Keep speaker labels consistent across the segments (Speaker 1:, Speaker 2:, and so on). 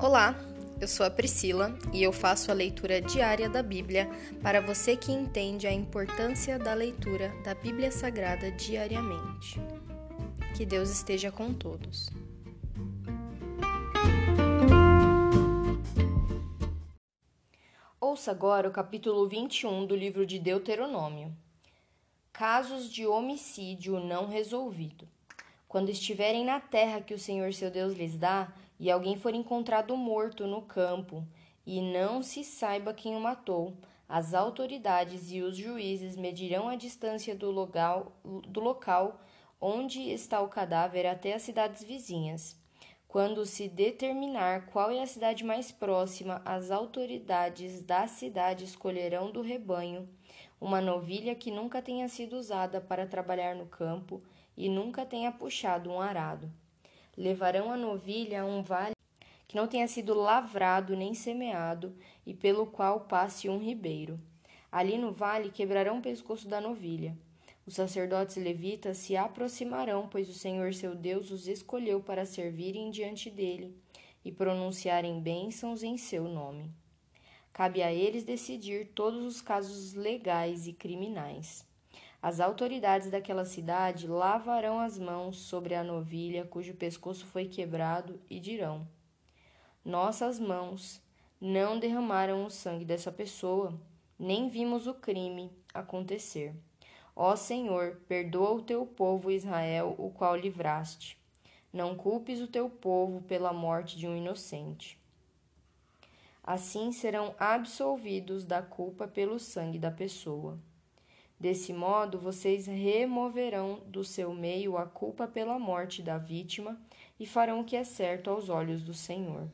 Speaker 1: Olá, eu sou a Priscila e eu faço a leitura diária da Bíblia para você que entende a importância da leitura da Bíblia Sagrada diariamente. Que Deus esteja com todos. Ouça agora o capítulo 21 do livro de Deuteronômio. Casos de homicídio não resolvido. Quando estiverem na terra que o Senhor seu Deus lhes dá, e alguém for encontrado morto no campo, e não se saiba quem o matou, as autoridades e os juízes medirão a distância do local, do local onde está o cadáver até as cidades vizinhas. Quando se determinar qual é a cidade mais próxima, as autoridades da cidade escolherão do rebanho uma novilha que nunca tenha sido usada para trabalhar no campo e nunca tenha puxado um arado. Levarão a novilha a um vale que não tenha sido lavrado nem semeado e pelo qual passe um ribeiro. Ali no vale quebrarão o pescoço da novilha. Os sacerdotes levitas se aproximarão, pois o Senhor seu Deus os escolheu para servirem diante dele e pronunciarem bênçãos em seu nome. Cabe a eles decidir todos os casos legais e criminais. As autoridades daquela cidade lavarão as mãos sobre a novilha cujo pescoço foi quebrado e dirão: Nossas mãos não derramaram o sangue dessa pessoa, nem vimos o crime acontecer. Ó Senhor, perdoa o teu povo Israel, o qual livraste. Não culpes o teu povo pela morte de um inocente. Assim serão absolvidos da culpa pelo sangue da pessoa. Desse modo, vocês removerão do seu meio a culpa pela morte da vítima e farão o que é certo aos olhos do Senhor.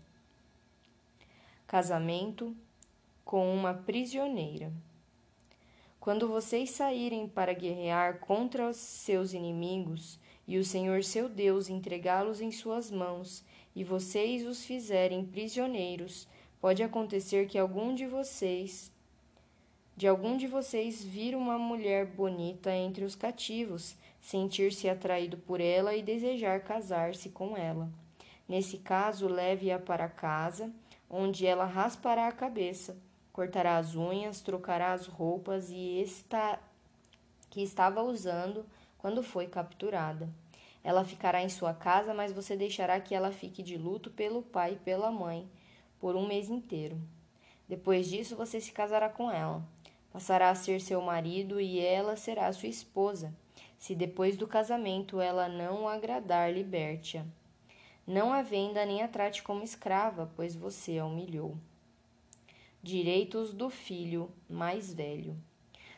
Speaker 1: Casamento com uma prisioneira. Quando vocês saírem para guerrear contra os seus inimigos, e o Senhor seu Deus entregá-los em suas mãos, e vocês os fizerem prisioneiros, pode acontecer que algum de vocês de algum de vocês vir uma mulher bonita entre os cativos, sentir-se atraído por ela e desejar casar-se com ela. Nesse caso, leve-a para casa, onde ela raspará a cabeça, cortará as unhas, trocará as roupas e está que estava usando quando foi capturada. Ela ficará em sua casa, mas você deixará que ela fique de luto pelo pai e pela mãe por um mês inteiro. Depois disso, você se casará com ela. Passará a ser seu marido e ela será sua esposa. Se depois do casamento ela não o agradar, liberte-a. Não a venda nem a trate como escrava, pois você a humilhou. Direitos do filho mais velho.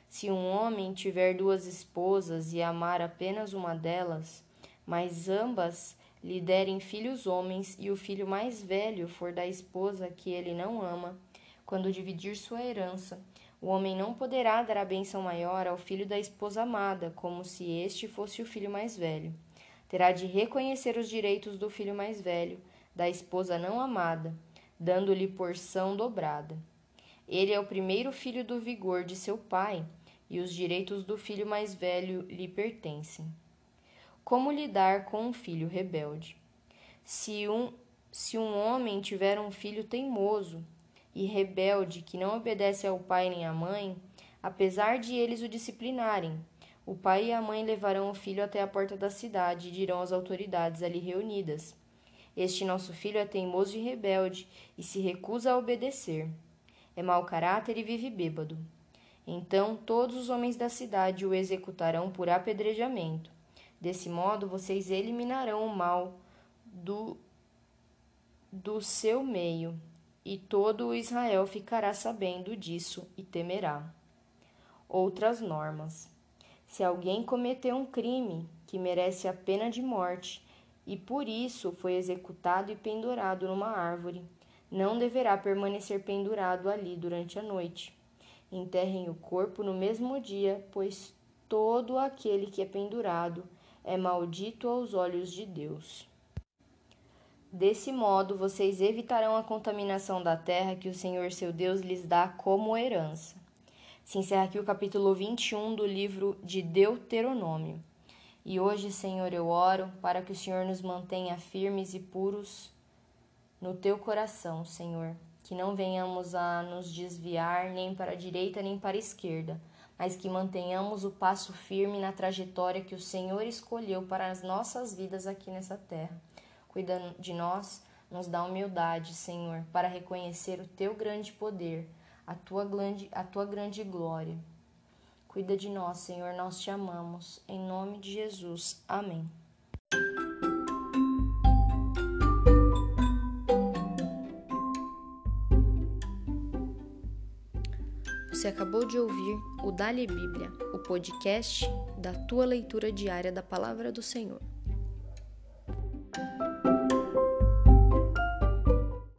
Speaker 1: Se um homem tiver duas esposas e amar apenas uma delas, mas ambas lhe derem filhos homens e o filho mais velho for da esposa que ele não ama, quando dividir sua herança, o homem não poderá dar a bênção maior ao filho da esposa amada, como se este fosse o filho mais velho. Terá de reconhecer os direitos do filho mais velho, da esposa não amada, dando-lhe porção dobrada. Ele é o primeiro filho do vigor de seu pai, e os direitos do filho mais velho lhe pertencem. Como lidar com um filho rebelde? Se um, se um homem tiver um filho teimoso, e rebelde que não obedece ao pai nem à mãe, apesar de eles o disciplinarem, o pai e a mãe levarão o filho até a porta da cidade e dirão às autoridades ali reunidas: Este nosso filho é teimoso e rebelde e se recusa a obedecer. É mau caráter e vive bêbado. Então todos os homens da cidade o executarão por apedrejamento. Desse modo vocês eliminarão o mal do, do seu meio e todo o Israel ficará sabendo disso e temerá. Outras normas. Se alguém cometeu um crime que merece a pena de morte e por isso foi executado e pendurado numa árvore, não deverá permanecer pendurado ali durante a noite. Enterrem o corpo no mesmo dia, pois todo aquele que é pendurado é maldito aos olhos de Deus. Desse modo, vocês evitarão a contaminação da terra que o Senhor seu Deus lhes dá como herança. Se encerra aqui o capítulo 21 do livro de Deuteronômio. E hoje, Senhor, eu oro para que o Senhor nos mantenha firmes e puros no teu coração, Senhor, que não venhamos a nos desviar nem para a direita nem para a esquerda, mas que mantenhamos o passo firme na trajetória que o Senhor escolheu para as nossas vidas aqui nessa terra. Cuida de nós, nos dá humildade, Senhor, para reconhecer o teu grande poder, a tua grande, a tua grande glória. Cuida de nós, Senhor, nós te amamos. Em nome de Jesus. Amém. Você acabou de ouvir o Dali Bíblia, o podcast da tua leitura diária da palavra do Senhor.